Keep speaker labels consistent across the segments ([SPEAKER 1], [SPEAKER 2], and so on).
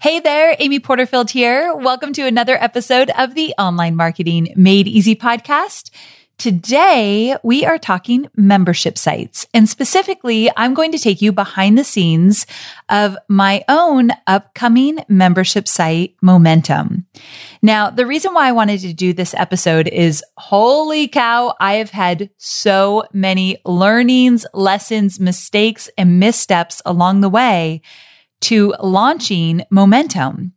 [SPEAKER 1] Hey there, Amy Porterfield here. Welcome to another episode of the Online Marketing Made Easy podcast. Today, we are talking membership sites. And specifically, I'm going to take you behind the scenes of my own upcoming membership site, Momentum. Now, the reason why I wanted to do this episode is holy cow, I have had so many learnings, lessons, mistakes, and missteps along the way to launching momentum.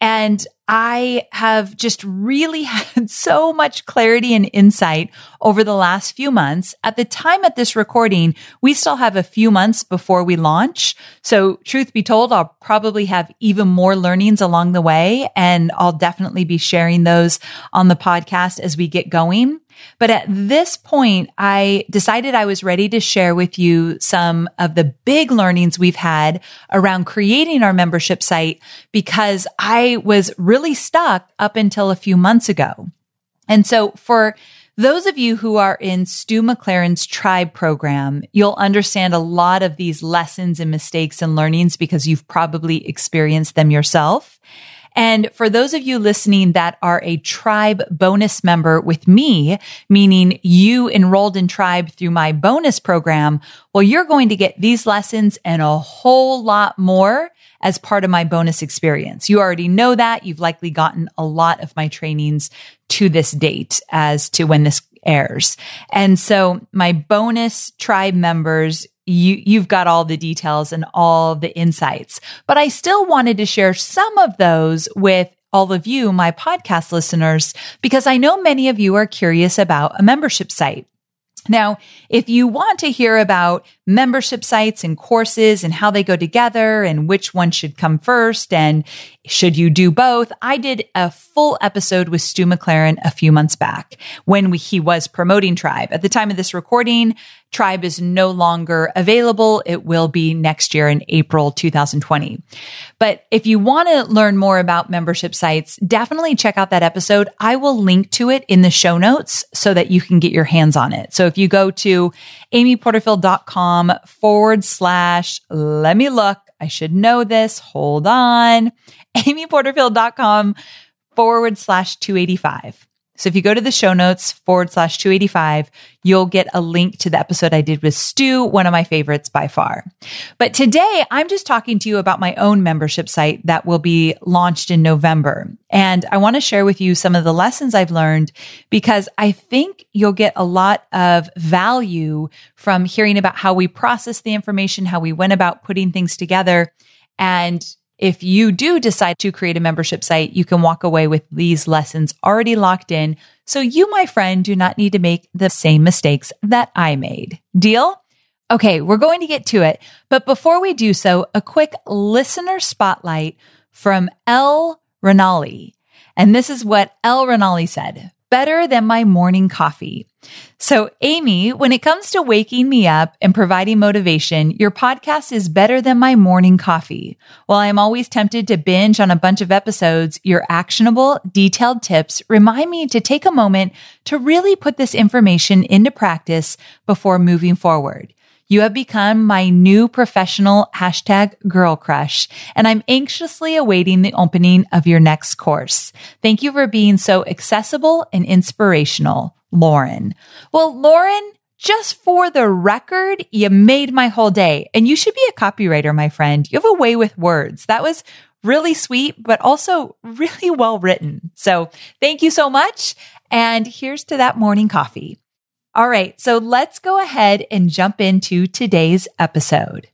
[SPEAKER 1] And I have just really had so much clarity and insight over the last few months. At the time at this recording, we still have a few months before we launch. So truth be told, I'll probably have even more learnings along the way and I'll definitely be sharing those on the podcast as we get going. But at this point, I decided I was ready to share with you some of the big learnings we've had around creating our membership site because I was really stuck up until a few months ago. And so for those of you who are in Stu McLaren's tribe program, you'll understand a lot of these lessons and mistakes and learnings because you've probably experienced them yourself. And for those of you listening that are a tribe bonus member with me, meaning you enrolled in tribe through my bonus program, well, you're going to get these lessons and a whole lot more as part of my bonus experience. You already know that. You've likely gotten a lot of my trainings to this date as to when this airs. And so my bonus tribe members, you, you've got all the details and all the insights, but I still wanted to share some of those with all of you, my podcast listeners, because I know many of you are curious about a membership site. Now, if you want to hear about membership sites and courses and how they go together and which one should come first and should you do both, I did a full episode with Stu McLaren a few months back when we, he was promoting Tribe. At the time of this recording, Tribe is no longer available. It will be next year in April 2020. But if you want to learn more about membership sites, definitely check out that episode. I will link to it in the show notes so that you can get your hands on it. So if you go to amyporterfield.com forward slash, let me look. I should know this. Hold on. amyporterfield.com forward slash 285. So if you go to the show notes forward slash 285, you'll get a link to the episode I did with Stu, one of my favorites by far. But today I'm just talking to you about my own membership site that will be launched in November. And I want to share with you some of the lessons I've learned because I think you'll get a lot of value from hearing about how we process the information, how we went about putting things together and if you do decide to create a membership site, you can walk away with these lessons already locked in. So you, my friend, do not need to make the same mistakes that I made. Deal? Okay, we're going to get to it. But before we do so, a quick listener spotlight from L. Rinaldi. And this is what L. Rinaldi said better than my morning coffee. So, Amy, when it comes to waking me up and providing motivation, your podcast is better than my morning coffee. While I'm always tempted to binge on a bunch of episodes, your actionable, detailed tips remind me to take a moment to really put this information into practice before moving forward. You have become my new professional hashtag girl crush, and I'm anxiously awaiting the opening of your next course. Thank you for being so accessible and inspirational, Lauren. Well, Lauren, just for the record, you made my whole day and you should be a copywriter, my friend. You have a way with words. That was really sweet, but also really well written. So thank you so much. And here's to that morning coffee. All right. So let's go ahead and jump into today's episode.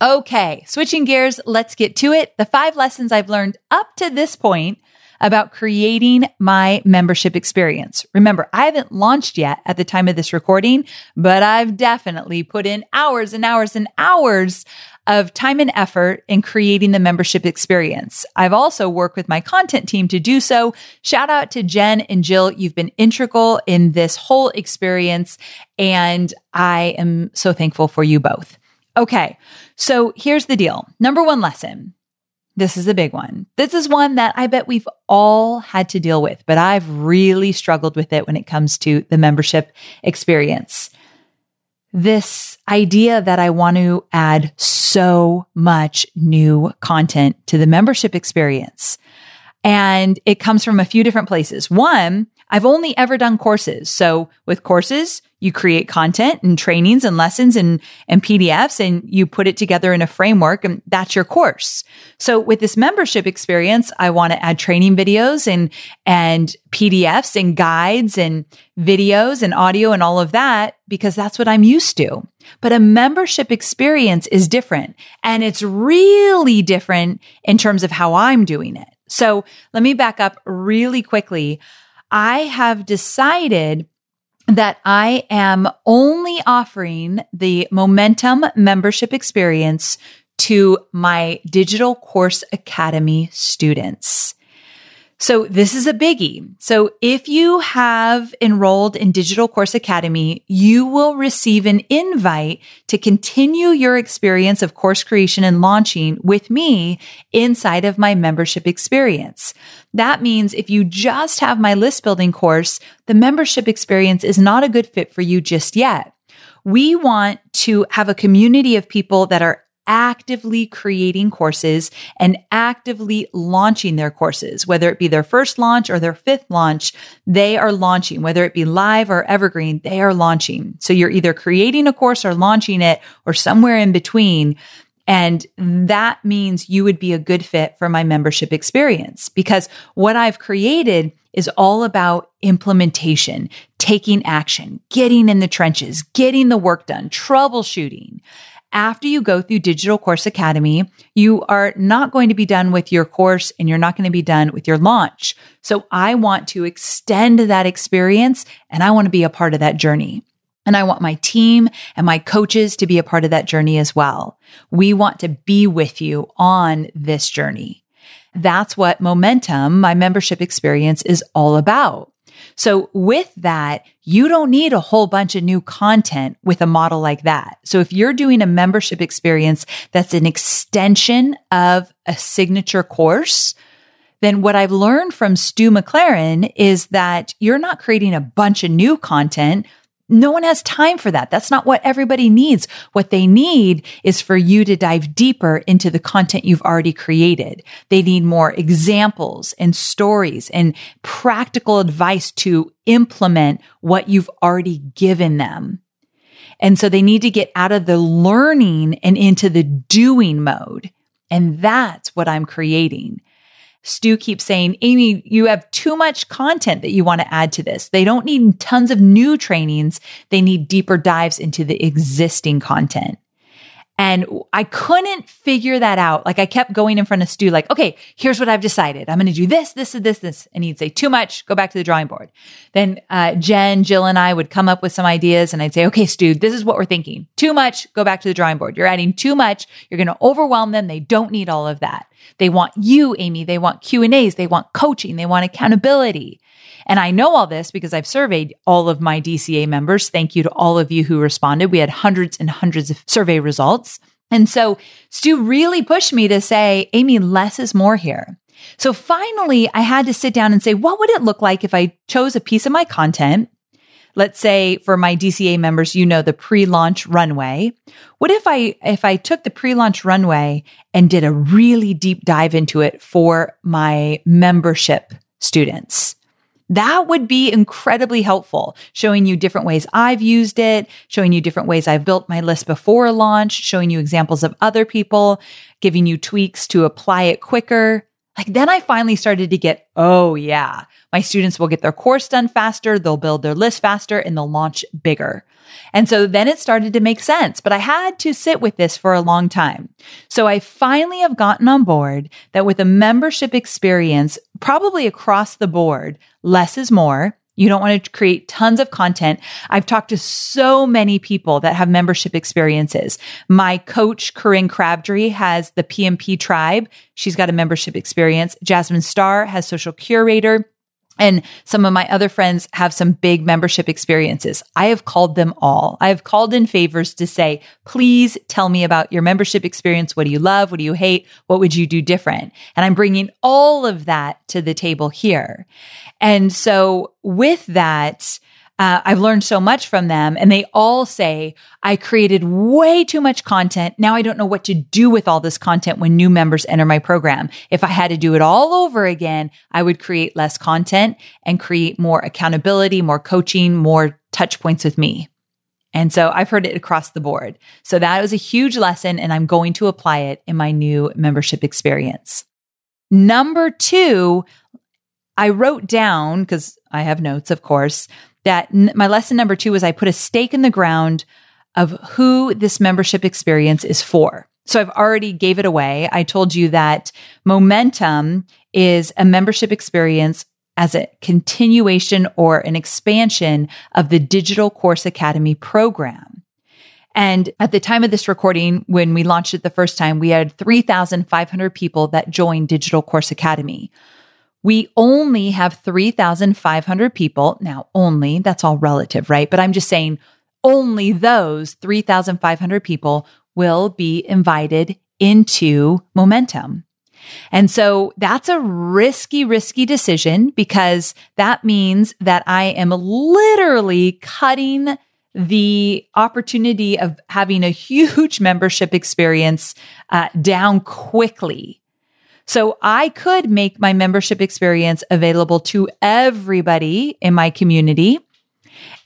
[SPEAKER 1] Okay. Switching gears. Let's get to it. The five lessons I've learned up to this point about creating my membership experience. Remember, I haven't launched yet at the time of this recording, but I've definitely put in hours and hours and hours of time and effort in creating the membership experience. I've also worked with my content team to do so. Shout out to Jen and Jill. You've been integral in this whole experience, and I am so thankful for you both. Okay, so here's the deal. Number one lesson this is a big one. This is one that I bet we've all had to deal with, but I've really struggled with it when it comes to the membership experience. This idea that I want to add so much new content to the membership experience. And it comes from a few different places. One, I've only ever done courses. So with courses, you create content and trainings and lessons and, and PDFs and you put it together in a framework and that's your course. So with this membership experience, I want to add training videos and, and PDFs and guides and videos and audio and all of that because that's what I'm used to. But a membership experience is different and it's really different in terms of how I'm doing it. So let me back up really quickly. I have decided that I am only offering the Momentum membership experience to my Digital Course Academy students. So this is a biggie. So if you have enrolled in Digital Course Academy, you will receive an invite to continue your experience of course creation and launching with me inside of my membership experience. That means if you just have my list building course, the membership experience is not a good fit for you just yet. We want to have a community of people that are actively creating courses and actively launching their courses, whether it be their first launch or their fifth launch, they are launching, whether it be live or evergreen, they are launching. So you're either creating a course or launching it or somewhere in between. And that means you would be a good fit for my membership experience because what I've created is all about implementation, taking action, getting in the trenches, getting the work done, troubleshooting after you go through Digital Course Academy, you are not going to be done with your course and you're not going to be done with your launch. So I want to extend that experience and I want to be a part of that journey. And I want my team and my coaches to be a part of that journey as well. We want to be with you on this journey. That's what momentum, my membership experience is all about. So with that, you don't need a whole bunch of new content with a model like that. So if you're doing a membership experience that's an extension of a signature course, then what I've learned from Stu McLaren is that you're not creating a bunch of new content. No one has time for that. That's not what everybody needs. What they need is for you to dive deeper into the content you've already created. They need more examples and stories and practical advice to implement what you've already given them. And so they need to get out of the learning and into the doing mode. And that's what I'm creating. Stu keeps saying, Amy, you have too much content that you want to add to this. They don't need tons of new trainings. They need deeper dives into the existing content. And I couldn't figure that out. Like I kept going in front of Stu, like, okay, here's what I've decided. I'm going to do this, this, this, this. And he'd say, too much, go back to the drawing board. Then uh, Jen, Jill, and I would come up with some ideas and I'd say, okay, Stu, this is what we're thinking. Too much, go back to the drawing board. You're adding too much. You're going to overwhelm them. They don't need all of that. They want you, Amy. They want Q and A's. They want coaching. They want accountability. And I know all this because I've surveyed all of my DCA members. Thank you to all of you who responded. We had hundreds and hundreds of survey results. And so Stu really pushed me to say, Amy, less is more here. So finally, I had to sit down and say, what would it look like if I chose a piece of my content, let's say for my DCA members, you know, the pre-launch runway. What if I, if I took the pre-launch runway and did a really deep dive into it for my membership students? That would be incredibly helpful, showing you different ways I've used it, showing you different ways I've built my list before launch, showing you examples of other people, giving you tweaks to apply it quicker. Like then I finally started to get, oh yeah, my students will get their course done faster. They'll build their list faster and they'll launch bigger. And so then it started to make sense, but I had to sit with this for a long time. So I finally have gotten on board that with a membership experience, probably across the board, less is more. You don't want to create tons of content. I've talked to so many people that have membership experiences. My coach, Corinne Crabtree, has the PMP tribe. She's got a membership experience. Jasmine Star has social curator. And some of my other friends have some big membership experiences. I have called them all. I have called in favors to say, please tell me about your membership experience. What do you love? What do you hate? What would you do different? And I'm bringing all of that to the table here. And so with that, uh, I've learned so much from them and they all say, I created way too much content. Now I don't know what to do with all this content when new members enter my program. If I had to do it all over again, I would create less content and create more accountability, more coaching, more touch points with me. And so I've heard it across the board. So that was a huge lesson and I'm going to apply it in my new membership experience. Number two, I wrote down because I have notes, of course, that n- my lesson number two was I put a stake in the ground of who this membership experience is for. So I've already gave it away. I told you that momentum is a membership experience as a continuation or an expansion of the Digital Course Academy program. And at the time of this recording, when we launched it the first time, we had 3,500 people that joined Digital Course Academy. We only have 3,500 people. Now, only, that's all relative, right? But I'm just saying only those 3,500 people will be invited into momentum. And so that's a risky, risky decision because that means that I am literally cutting the opportunity of having a huge membership experience uh, down quickly so I could make my membership experience available to everybody in my community.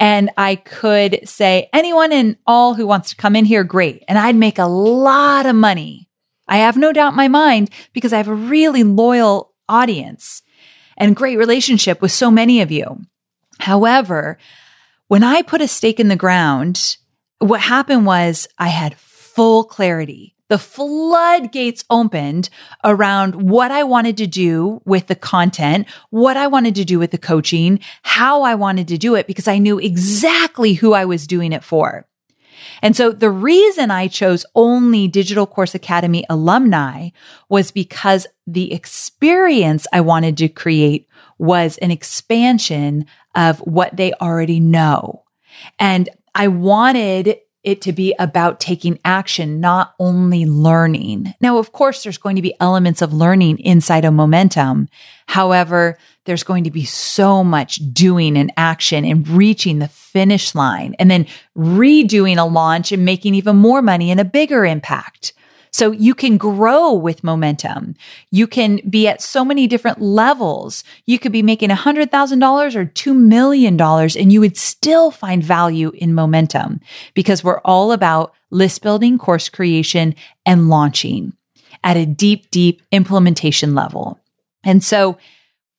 [SPEAKER 1] And I could say, anyone and all who wants to come in here, great. And I'd make a lot of money. I have no doubt in my mind because I have a really loyal audience and great relationship with so many of you. However, when I put a stake in the ground, what happened was I had full clarity the floodgates opened around what I wanted to do with the content, what I wanted to do with the coaching, how I wanted to do it because I knew exactly who I was doing it for. And so the reason I chose only Digital Course Academy alumni was because the experience I wanted to create was an expansion of what they already know. And I wanted it to be about taking action, not only learning. Now, of course, there's going to be elements of learning inside of momentum. However, there's going to be so much doing and action and reaching the finish line and then redoing a launch and making even more money and a bigger impact. So you can grow with momentum. You can be at so many different levels. You could be making $100,000 or $2 million and you would still find value in momentum because we're all about list building, course creation, and launching at a deep, deep implementation level. And so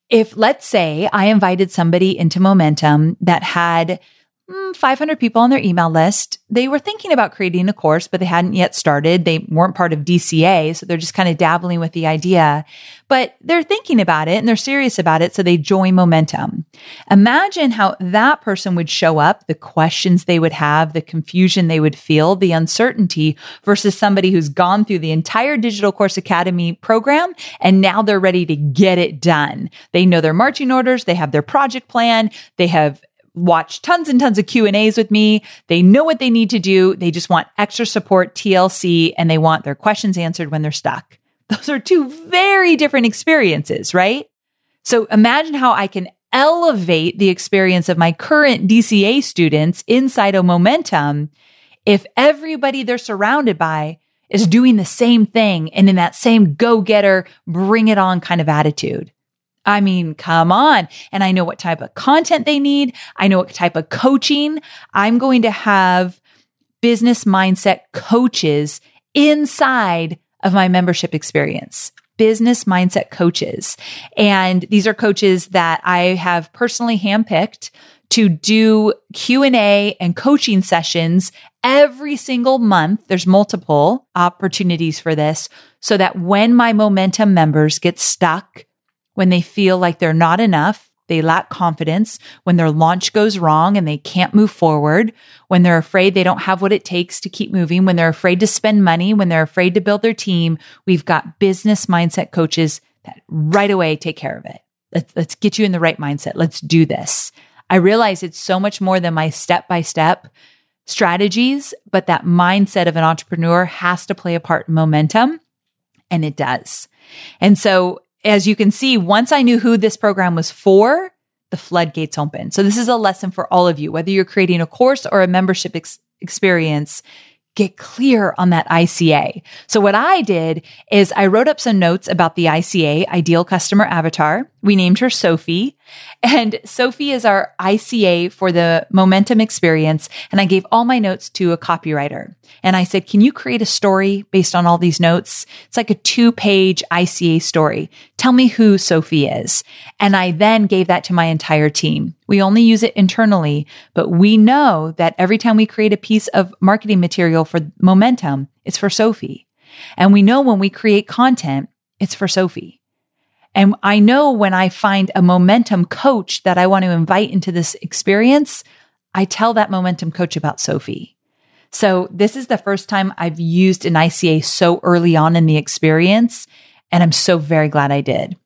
[SPEAKER 1] if let's say I invited somebody into momentum that had Mm, 500 people on their email list. They were thinking about creating a course, but they hadn't yet started. They weren't part of DCA. So they're just kind of dabbling with the idea, but they're thinking about it and they're serious about it. So they join momentum. Imagine how that person would show up, the questions they would have, the confusion they would feel, the uncertainty versus somebody who's gone through the entire Digital Course Academy program and now they're ready to get it done. They know their marching orders. They have their project plan. They have watch tons and tons of Q and A's with me. They know what they need to do. They just want extra support, TLC, and they want their questions answered when they're stuck. Those are two very different experiences, right? So imagine how I can elevate the experience of my current DCA students inside of momentum if everybody they're surrounded by is doing the same thing and in that same go getter, bring it on kind of attitude. I mean, come on. And I know what type of content they need. I know what type of coaching. I'm going to have business mindset coaches inside of my membership experience business mindset coaches. And these are coaches that I have personally handpicked to do Q&A and coaching sessions every single month. There's multiple opportunities for this so that when my momentum members get stuck, when they feel like they're not enough, they lack confidence, when their launch goes wrong and they can't move forward, when they're afraid they don't have what it takes to keep moving, when they're afraid to spend money, when they're afraid to build their team, we've got business mindset coaches that right away take care of it. Let's, let's get you in the right mindset. Let's do this. I realize it's so much more than my step by step strategies, but that mindset of an entrepreneur has to play a part in momentum. And it does. And so as you can see, once I knew who this program was for, the floodgates open. So this is a lesson for all of you, whether you're creating a course or a membership ex- experience get clear on that ICA. So what I did is I wrote up some notes about the ICA, ideal customer avatar. We named her Sophie and Sophie is our ICA for the momentum experience. And I gave all my notes to a copywriter and I said, can you create a story based on all these notes? It's like a two page ICA story. Tell me who Sophie is. And I then gave that to my entire team. We only use it internally, but we know that every time we create a piece of marketing material for momentum, it's for Sophie. And we know when we create content, it's for Sophie. And I know when I find a momentum coach that I want to invite into this experience, I tell that momentum coach about Sophie. So this is the first time I've used an ICA so early on in the experience. And I'm so very glad I did.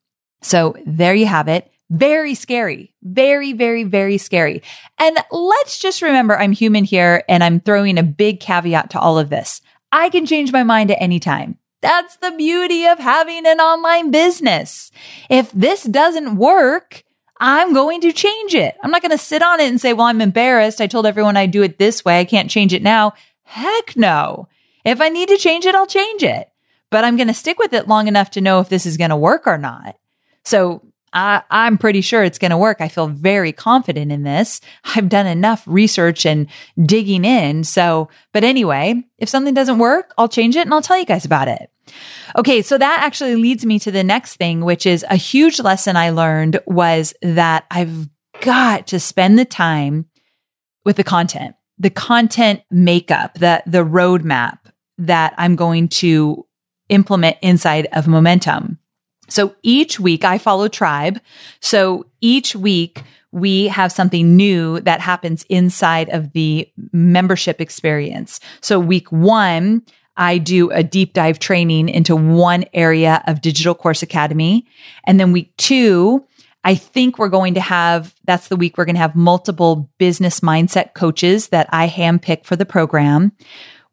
[SPEAKER 1] So there you have it. Very scary. Very, very, very scary. And let's just remember I'm human here and I'm throwing a big caveat to all of this. I can change my mind at any time. That's the beauty of having an online business. If this doesn't work, I'm going to change it. I'm not going to sit on it and say, well, I'm embarrassed. I told everyone I do it this way. I can't change it now. Heck no. If I need to change it, I'll change it, but I'm going to stick with it long enough to know if this is going to work or not. So I, I'm pretty sure it's going to work. I feel very confident in this. I've done enough research and digging in. So, but anyway, if something doesn't work, I'll change it and I'll tell you guys about it. Okay. So that actually leads me to the next thing, which is a huge lesson I learned was that I've got to spend the time with the content, the content makeup, the, the roadmap that I'm going to implement inside of momentum. So each week I follow tribe. So each week we have something new that happens inside of the membership experience. So week one, I do a deep dive training into one area of Digital Course Academy. And then week two, I think we're going to have, that's the week we're going to have multiple business mindset coaches that I handpick for the program.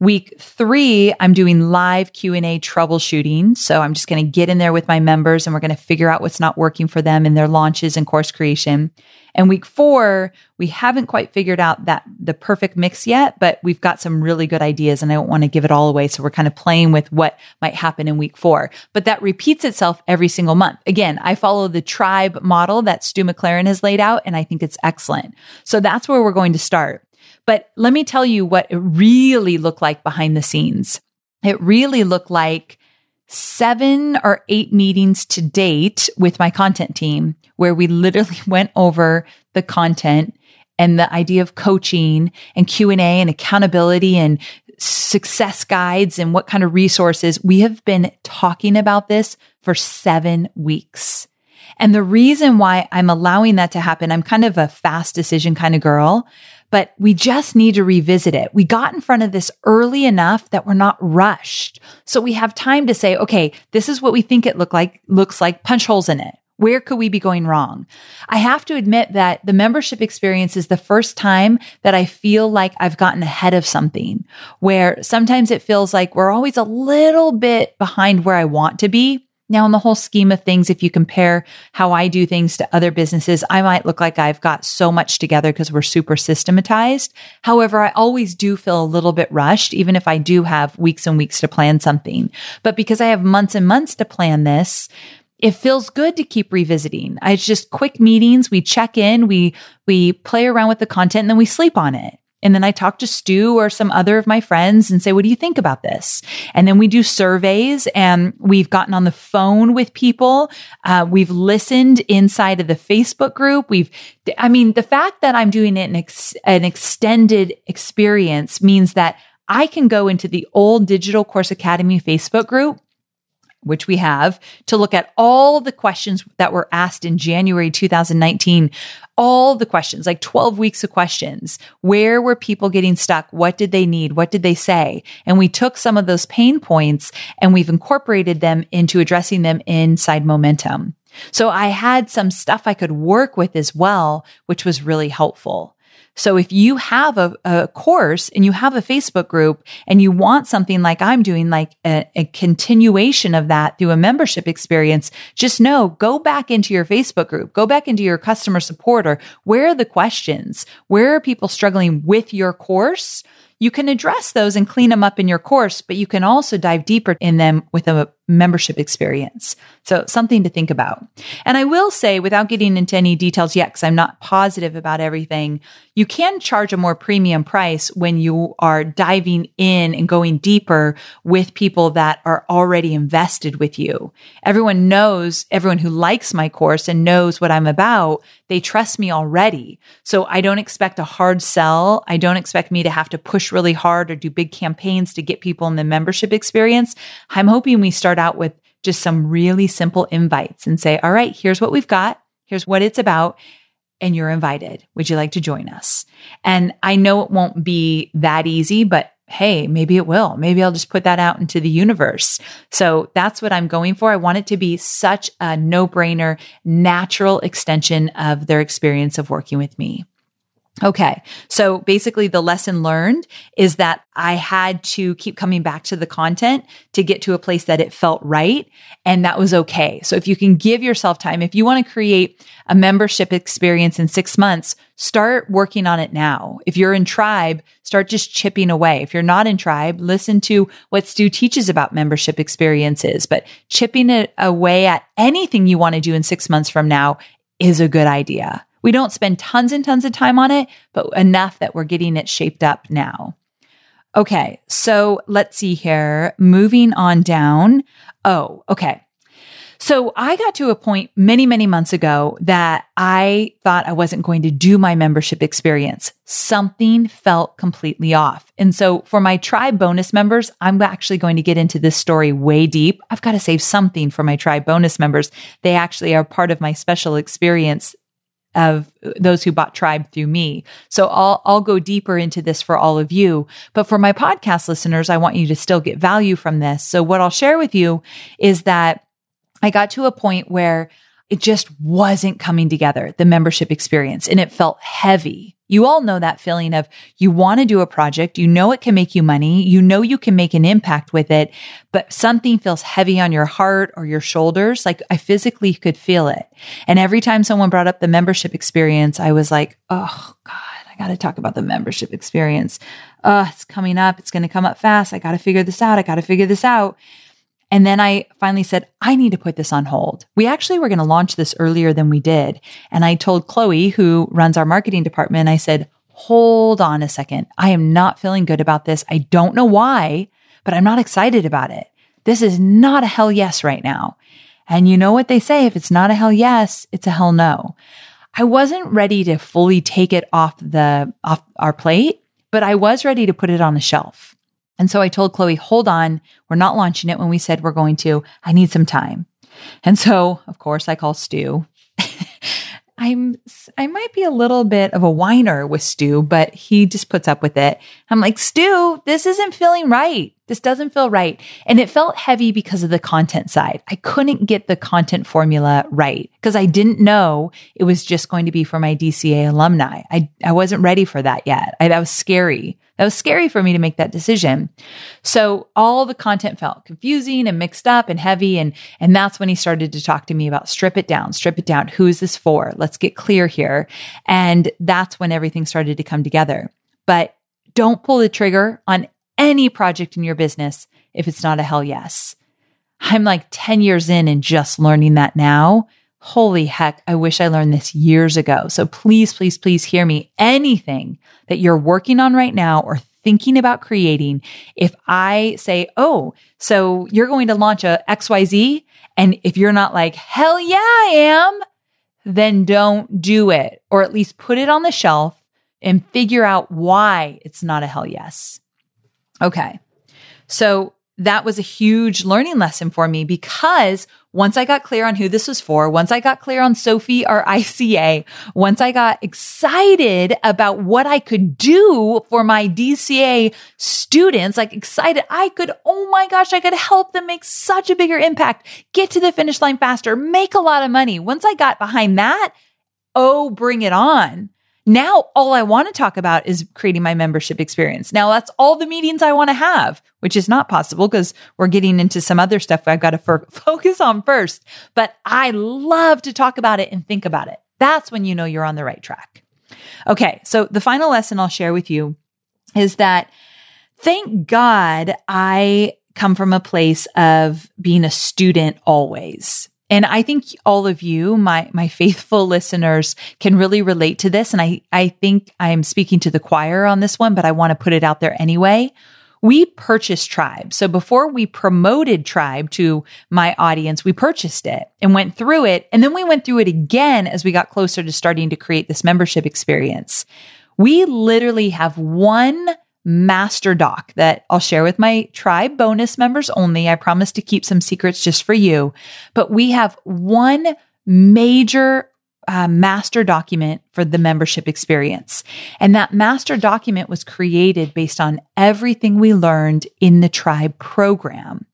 [SPEAKER 1] Week three, I'm doing live Q&A troubleshooting. So I'm just going to get in there with my members and we're going to figure out what's not working for them in their launches and course creation. And week four, we haven't quite figured out that the perfect mix yet, but we've got some really good ideas and I don't want to give it all away. So we're kind of playing with what might happen in week four, but that repeats itself every single month. Again, I follow the tribe model that Stu McLaren has laid out and I think it's excellent. So that's where we're going to start. But let me tell you what it really looked like behind the scenes. It really looked like seven or eight meetings to date with my content team where we literally went over the content and the idea of coaching and Q&A and accountability and success guides and what kind of resources. We have been talking about this for seven weeks. And the reason why I'm allowing that to happen, I'm kind of a fast decision kind of girl but we just need to revisit it. We got in front of this early enough that we're not rushed. So we have time to say, okay, this is what we think it look like, looks like, punch holes in it. Where could we be going wrong? I have to admit that the membership experience is the first time that I feel like I've gotten ahead of something where sometimes it feels like we're always a little bit behind where I want to be. Now, in the whole scheme of things, if you compare how I do things to other businesses, I might look like I've got so much together because we're super systematized. However, I always do feel a little bit rushed, even if I do have weeks and weeks to plan something. But because I have months and months to plan this, it feels good to keep revisiting. It's just quick meetings. We check in, we, we play around with the content and then we sleep on it. And then I talk to Stu or some other of my friends and say, what do you think about this? And then we do surveys and we've gotten on the phone with people. Uh, we've listened inside of the Facebook group. We've, I mean, the fact that I'm doing it an, ex- an extended experience means that I can go into the old Digital Course Academy Facebook group which we have, to look at all the questions that were asked in January 2019. All the questions, like 12 weeks of questions. Where were people getting stuck? What did they need? What did they say? And we took some of those pain points and we've incorporated them into addressing them inside momentum. So I had some stuff I could work with as well, which was really helpful. So if you have a, a, course and you have a Facebook group and you want something like I'm doing, like a, a, continuation of that through a membership experience, just know, go back into your Facebook group, go back into your customer support or where are the questions? Where are people struggling with your course? You can address those and clean them up in your course, but you can also dive deeper in them with a membership experience. So something to think about. And I will say, without getting into any details yet, because I'm not positive about everything, you can charge a more premium price when you are diving in and going deeper with people that are already invested with you. Everyone knows, everyone who likes my course and knows what I'm about, they trust me already. So I don't expect a hard sell. I don't expect me to have to push really hard or do big campaigns to get people in the membership experience. I'm hoping we start out with just some really simple invites and say, all right, here's what we've got. Here's what it's about. And you're invited. Would you like to join us? And I know it won't be that easy, but hey, maybe it will. Maybe I'll just put that out into the universe. So that's what I'm going for. I want it to be such a no brainer, natural extension of their experience of working with me. Okay. So basically the lesson learned is that I had to keep coming back to the content to get to a place that it felt right. And that was okay. So if you can give yourself time, if you want to create a membership experience in six months, start working on it now. If you're in tribe, start just chipping away. If you're not in tribe, listen to what Stu teaches about membership experiences, but chipping it away at anything you want to do in six months from now is a good idea. We don't spend tons and tons of time on it, but enough that we're getting it shaped up now. Okay, so let's see here. Moving on down. Oh, okay. So I got to a point many, many months ago that I thought I wasn't going to do my membership experience. Something felt completely off. And so for my tribe bonus members, I'm actually going to get into this story way deep. I've got to save something for my tribe bonus members. They actually are part of my special experience of those who bought tribe through me. So I'll, I'll go deeper into this for all of you. But for my podcast listeners, I want you to still get value from this. So what I'll share with you is that I got to a point where it just wasn't coming together, the membership experience, and it felt heavy. You all know that feeling of you want to do a project, you know it can make you money, you know you can make an impact with it, but something feels heavy on your heart or your shoulders. Like I physically could feel it. And every time someone brought up the membership experience, I was like, oh God, I got to talk about the membership experience. Oh, it's coming up. It's going to come up fast. I got to figure this out. I got to figure this out. And then I finally said, I need to put this on hold. We actually were going to launch this earlier than we did. And I told Chloe, who runs our marketing department, I said, hold on a second. I am not feeling good about this. I don't know why, but I'm not excited about it. This is not a hell yes right now. And you know what they say? If it's not a hell yes, it's a hell no. I wasn't ready to fully take it off the, off our plate, but I was ready to put it on the shelf. And so I told Chloe, hold on, we're not launching it when we said we're going to. I need some time. And so, of course, I call Stu. I'm I might be a little bit of a whiner with Stu, but he just puts up with it. I'm like, Stu, this isn't feeling right. This doesn't feel right. And it felt heavy because of the content side. I couldn't get the content formula right because I didn't know it was just going to be for my DCA alumni. I, I wasn't ready for that yet. I, that was scary. That was scary for me to make that decision. So all the content felt confusing and mixed up and heavy. And, and that's when he started to talk to me about strip it down, strip it down. Who is this for? Let's get clear here. And that's when everything started to come together. But don't pull the trigger on any project in your business if it's not a hell yes. I'm like 10 years in and just learning that now. Holy heck, I wish I learned this years ago. So please, please, please hear me. Anything that you're working on right now or thinking about creating, if I say, oh, so you're going to launch a XYZ, and if you're not like, hell yeah, I am, then don't do it, or at least put it on the shelf and figure out why it's not a hell yes. Okay. So that was a huge learning lesson for me because once I got clear on who this was for, once I got clear on Sophie or ICA, once I got excited about what I could do for my DCA students, like excited, I could, oh my gosh, I could help them make such a bigger impact, get to the finish line faster, make a lot of money. Once I got behind that, oh, bring it on. Now, all I want to talk about is creating my membership experience. Now, that's all the meetings I want to have, which is not possible because we're getting into some other stuff I've got to f- focus on first. But I love to talk about it and think about it. That's when you know you're on the right track. Okay. So the final lesson I'll share with you is that thank God I come from a place of being a student always. And I think all of you, my, my faithful listeners can really relate to this. And I, I think I'm speaking to the choir on this one, but I want to put it out there anyway. We purchased Tribe. So before we promoted Tribe to my audience, we purchased it and went through it. And then we went through it again as we got closer to starting to create this membership experience. We literally have one master doc that I'll share with my tribe bonus members only. I promise to keep some secrets just for you. But we have one major uh, master document for the membership experience. And that master document was created based on everything we learned in the tribe program.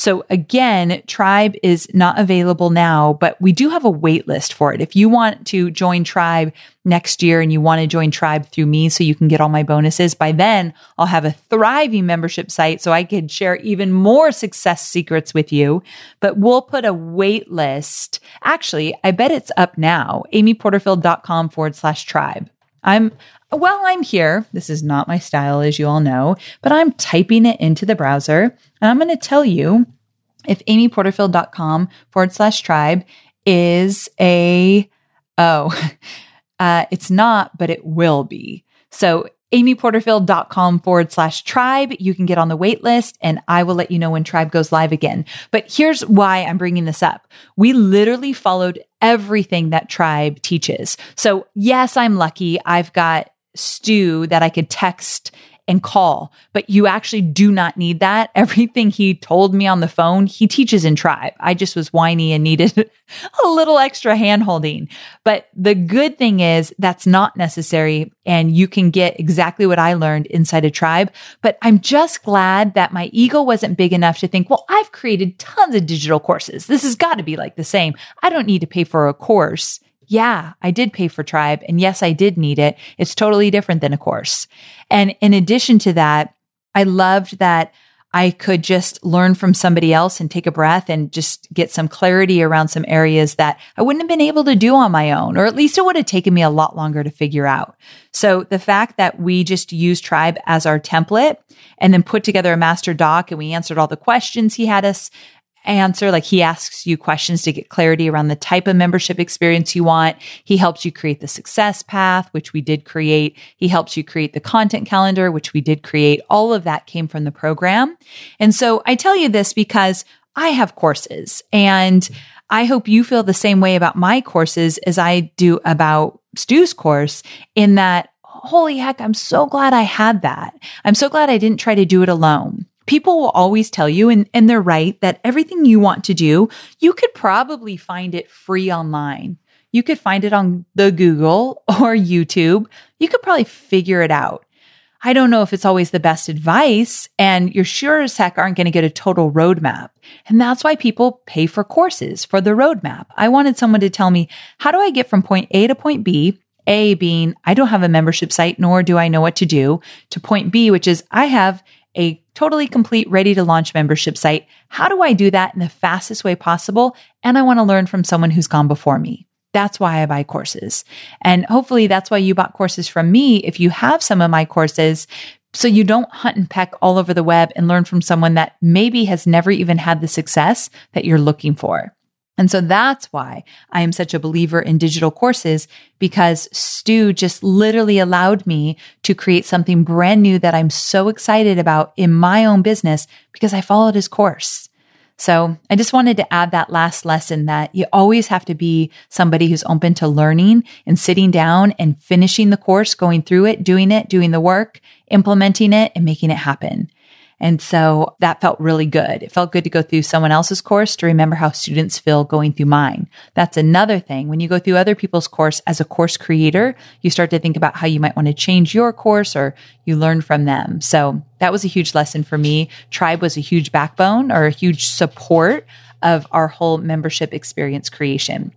[SPEAKER 1] So again, Tribe is not available now, but we do have a wait list for it. If you want to join Tribe next year and you want to join Tribe through me so you can get all my bonuses, by then I'll have a thriving membership site so I could share even more success secrets with you. But we'll put a wait list. Actually, I bet it's up now, amyporterfield.com forward slash tribe. I'm while I'm here, this is not my style, as you all know, but I'm typing it into the browser and I'm going to tell you if amyporterfield.com forward slash tribe is a, oh, uh, it's not, but it will be. So amyporterfield.com forward slash tribe. You can get on the wait list and I will let you know when tribe goes live again. But here's why I'm bringing this up. We literally followed everything that tribe teaches. So yes, I'm lucky. I've got Stu that I could text and call, but you actually do not need that. Everything he told me on the phone, he teaches in tribe. I just was whiny and needed a little extra hand holding. But the good thing is that's not necessary and you can get exactly what I learned inside a tribe. But I'm just glad that my ego wasn't big enough to think, well, I've created tons of digital courses. This has got to be like the same. I don't need to pay for a course yeah, I did pay for Tribe. And yes, I did need it. It's totally different than a course. And in addition to that, I loved that I could just learn from somebody else and take a breath and just get some clarity around some areas that I wouldn't have been able to do on my own, or at least it would have taken me a lot longer to figure out. So the fact that we just used Tribe as our template and then put together a master doc and we answered all the questions he had us answer. Like he asks you questions to get clarity around the type of membership experience you want. He helps you create the success path, which we did create. He helps you create the content calendar, which we did create. All of that came from the program. And so I tell you this because I have courses and I hope you feel the same way about my courses as I do about Stu's course in that holy heck, I'm so glad I had that. I'm so glad I didn't try to do it alone people will always tell you, and, and they're right, that everything you want to do, you could probably find it free online. You could find it on the Google or YouTube. You could probably figure it out. I don't know if it's always the best advice and you're sure as heck aren't going to get a total roadmap. And that's why people pay for courses for the roadmap. I wanted someone to tell me, how do I get from point A to point B? A being, I don't have a membership site, nor do I know what to do, to point B, which is I have a totally complete, ready to launch membership site. How do I do that in the fastest way possible? And I want to learn from someone who's gone before me. That's why I buy courses. And hopefully that's why you bought courses from me. If you have some of my courses, so you don't hunt and peck all over the web and learn from someone that maybe has never even had the success that you're looking for. And so that's why I am such a believer in digital courses because Stu just literally allowed me to create something brand new that I'm so excited about in my own business because I followed his course. So I just wanted to add that last lesson that you always have to be somebody who's open to learning and sitting down and finishing the course, going through it, doing it, doing the work, implementing it and making it happen. And so that felt really good. It felt good to go through someone else's course to remember how students feel going through mine. That's another thing. When you go through other people's course as a course creator, you start to think about how you might want to change your course or you learn from them. So that was a huge lesson for me. Tribe was a huge backbone or a huge support of our whole membership experience creation.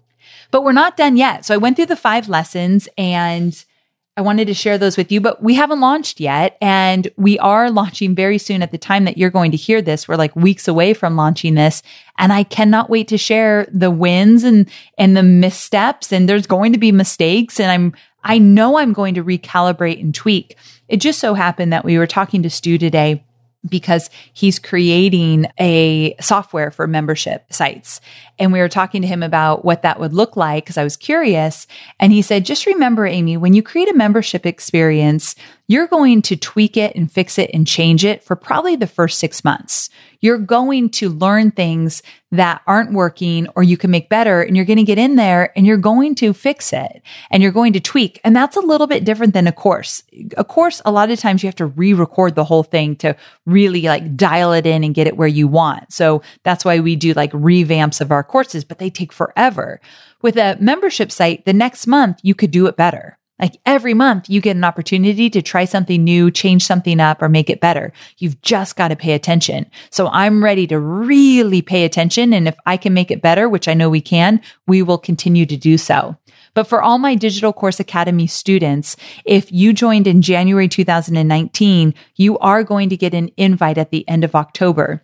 [SPEAKER 1] But we're not done yet. So I went through the five lessons and I wanted to share those with you, but we haven't launched yet. And we are launching very soon at the time that you're going to hear this. We're like weeks away from launching this. And I cannot wait to share the wins and, and the missteps. And there's going to be mistakes. And I'm, I know I'm going to recalibrate and tweak. It just so happened that we were talking to Stu today because he's creating a software for membership sites. And we were talking to him about what that would look like because I was curious. And he said, just remember, Amy, when you create a membership experience, you're going to tweak it and fix it and change it for probably the first six months. You're going to learn things that aren't working or you can make better and you're going to get in there and you're going to fix it and you're going to tweak. And that's a little bit different than a course. A course, a lot of times you have to re-record the whole thing to really like dial it in and get it where you want. So that's why we do like revamps of our courses, but they take forever. With a membership site, the next month you could do it better. Like every month you get an opportunity to try something new, change something up or make it better. You've just got to pay attention. So I'm ready to really pay attention. And if I can make it better, which I know we can, we will continue to do so. But for all my Digital Course Academy students, if you joined in January 2019, you are going to get an invite at the end of October.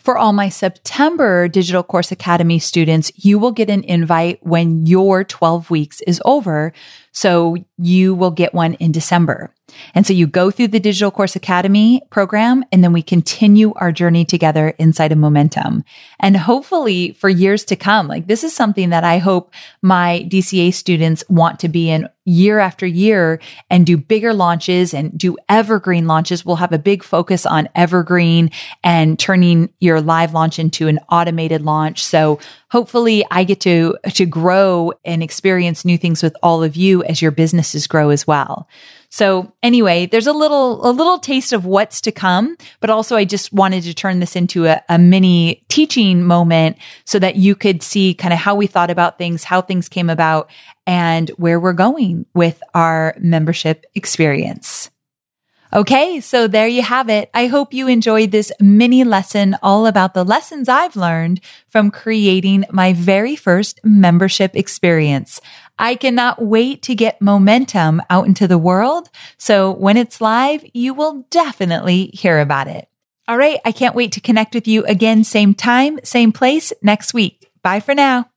[SPEAKER 1] For all my September Digital Course Academy students, you will get an invite when your 12 weeks is over. So you will get one in December. And so you go through the Digital Course Academy program and then we continue our journey together inside of momentum. And hopefully for years to come, like this is something that I hope my DCA students want to be in year after year and do bigger launches and do evergreen launches. We'll have a big focus on evergreen and turning your live launch into an automated launch. So hopefully I get to, to grow and experience new things with all of you as your businesses grow as well. So anyway, there's a little, a little taste of what's to come, but also I just wanted to turn this into a, a mini teaching moment so that you could see kind of how we thought about things, how things came about and where we're going with our membership experience. Okay, so there you have it. I hope you enjoyed this mini lesson all about the lessons I've learned from creating my very first membership experience. I cannot wait to get momentum out into the world. So when it's live, you will definitely hear about it. All right. I can't wait to connect with you again, same time, same place next week. Bye for now.